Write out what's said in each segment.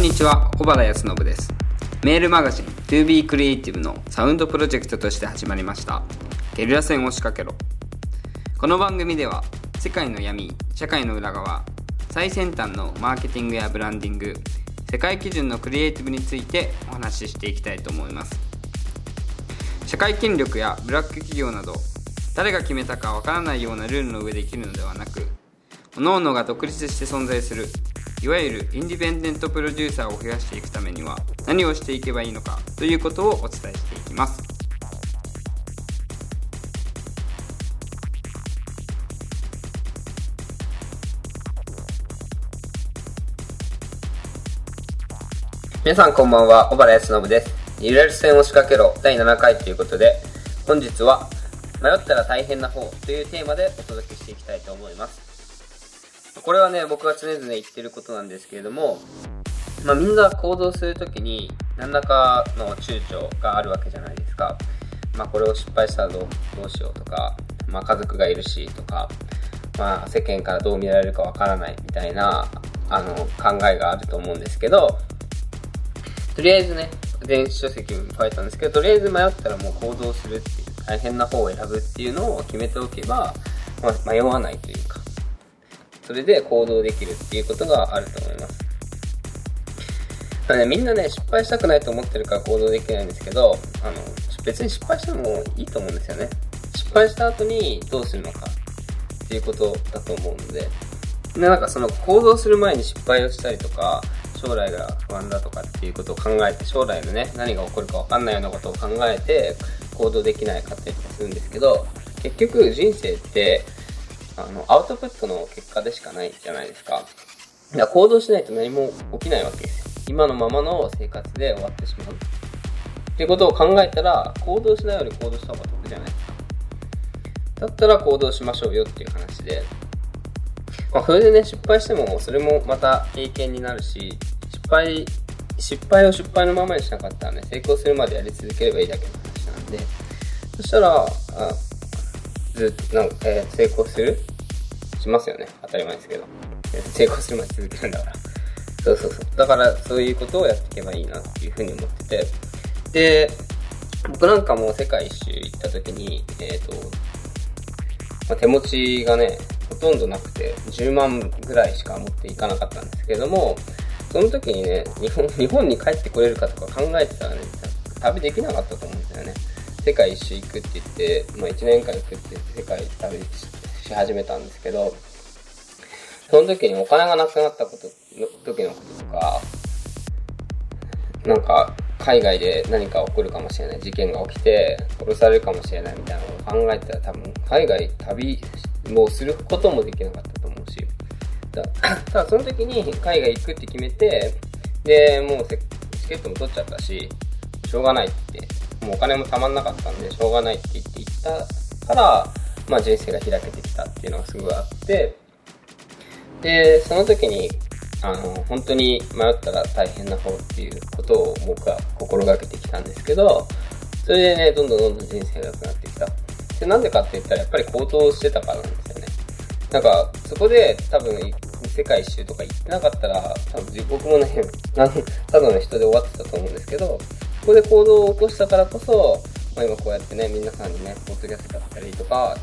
んにちは小原康信です。メールマガジン 2B クリエイティブのサウンドプロジェクトとして始まりました。ゲリラ戦を仕掛けろ。この番組では世界の闇社会の裏側最先端のマーケティングやブランディング世界基準のクリエイティブについてお話ししていきたいと思います。社会権力やブラック企業など誰が決めたかわからないようなルールの上で生きるのではなく各々が独立して存在するいわゆるインディペンデントプロデューサーを増やしていくためには何をしていけばいいのかということをお伝えしていきます。皆さんこんばんは小原康信です。ゆらる戦を仕掛けろ第7回ということで本日は迷ったら大変な方というテーマでお届けしていきたいと思います。これはね、僕が常々言ってることなんですけれども、まあ、みんな行動するときに何らかの躊躇があるわけじゃないですか。まあ、これを失敗したらどうどうしようとか、まあ、家族がいるしとか、まあ、世間からどう見られるかわからないみたいなあの考えがあると思うんですけど、とりあえずね、電子書籍も書いたんですけど、とりあえず迷ったらもう行動するっていう、大変な方を選ぶっていうのを決めておけば、まあ、迷わないというか、それで行動できるっていうことがあると思います。まあね、みんなね、失敗したくないと思ってるから行動できないんですけど、あの、別に失敗してもいいと思うんですよね。失敗した後にどうするのかっていうことだと思うので、でなんかその行動する前に失敗をしたりとか、将来が不安だとかっていうことを考えて、将来のね、何が起こるかわかんないようなことを考えて行動できないかったりするんですけど、結局人生ってあの、アウトプットの結果でしかないじゃないですか。だか行動しないと何も起きないわけですよ。今のままの生活で終わってしまう。ってことを考えたら、行動しないより行動した方が得じゃないですか。だったら行動しましょうよっていう話で。まあ、それでね、失敗しても、それもまた経験になるし、失敗、失敗を失敗のままにしなかったらね、成功するまでやり続ければいいだけの話なんで、そしたら、あず、なんか、えー、成功するしますよね。当たり前ですけど。成功するまで続けるんだから。そうそうそう。だから、そういうことをやっていけばいいなっていうふうに思ってて。で、僕なんかも世界一周行った時に、えっ、ー、と、まあ、手持ちがね、ほとんどなくて、10万ぐらいしか持っていかなかったんですけども、その時にね、日本、日本に帰ってこれるかとか考えてたらね、旅できなかったと思うんですよね。世界一周行くって言って、まあ1年間行くって世界旅し始めたんですけど、その時にお金がなくなったこと、の時のこととか、なんか、海外で何か起こるかもしれない事件が起きて殺されるかもしれないみたいなのを考えたら多分海外旅もすることもできなかったと思うし。だ ただその時に海外行くって決めてでもうチケットも取っちゃったししょうがないって。もうお金もたまんなかったんでしょうがないって言って行ったからまあ人生が開けてきたっていうのがすごいあって、で、その時に、あの、本当に迷ったら大変な方っていうことを僕は心がけてきたんですけど、それでね、どんどんどんどん人生が良くなってきた。で、なんでかって言ったらやっぱり行動してたからなんですよね。なんか、そこで多分、世界一周とか行ってなかったら、多分僕もね、ただの人で終わってたと思うんですけど、そこで行動を起こしたからこそ、まあ、今こうやってね、皆さんにね、ポッドキャストだったりとか、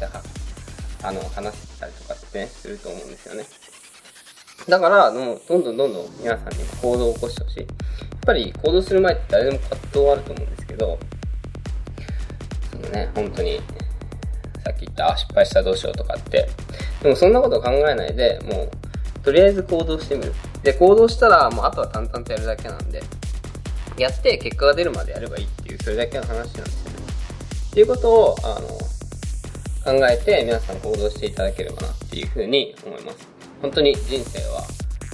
あの、話したりとかってね、すると思うんですよね。だから、もう、どんどんどんどん皆さんに行動を起こしてほしい。やっぱり行動する前って誰でも葛藤はあると思うんですけど、そのね、本当に、さっき言った、失敗したらどうしようとかって、でもそんなこと考えないで、もう、とりあえず行動してみる。で、行動したら、もうあとは淡々とやるだけなんで、やって結果が出るまでやればいいっていう、それだけの話なんです。っていうことを、あの、考えて皆さん行動していただければなっていうふうに思います。本当に人生は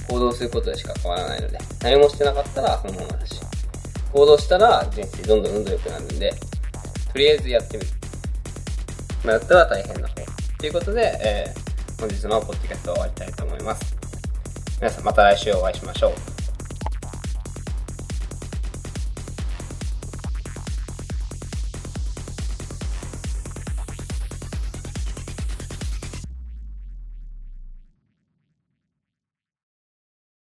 行動することでしか変わらないので、何もしてなかったらそのままだし、行動したら人生どんどんどんどん良くなるんで、とりあえずやってみる。まあ、やったら大変な方。ということで、えー、本日のポッドキャストを終わりたいと思います。皆さんまた来週お会いしましょう。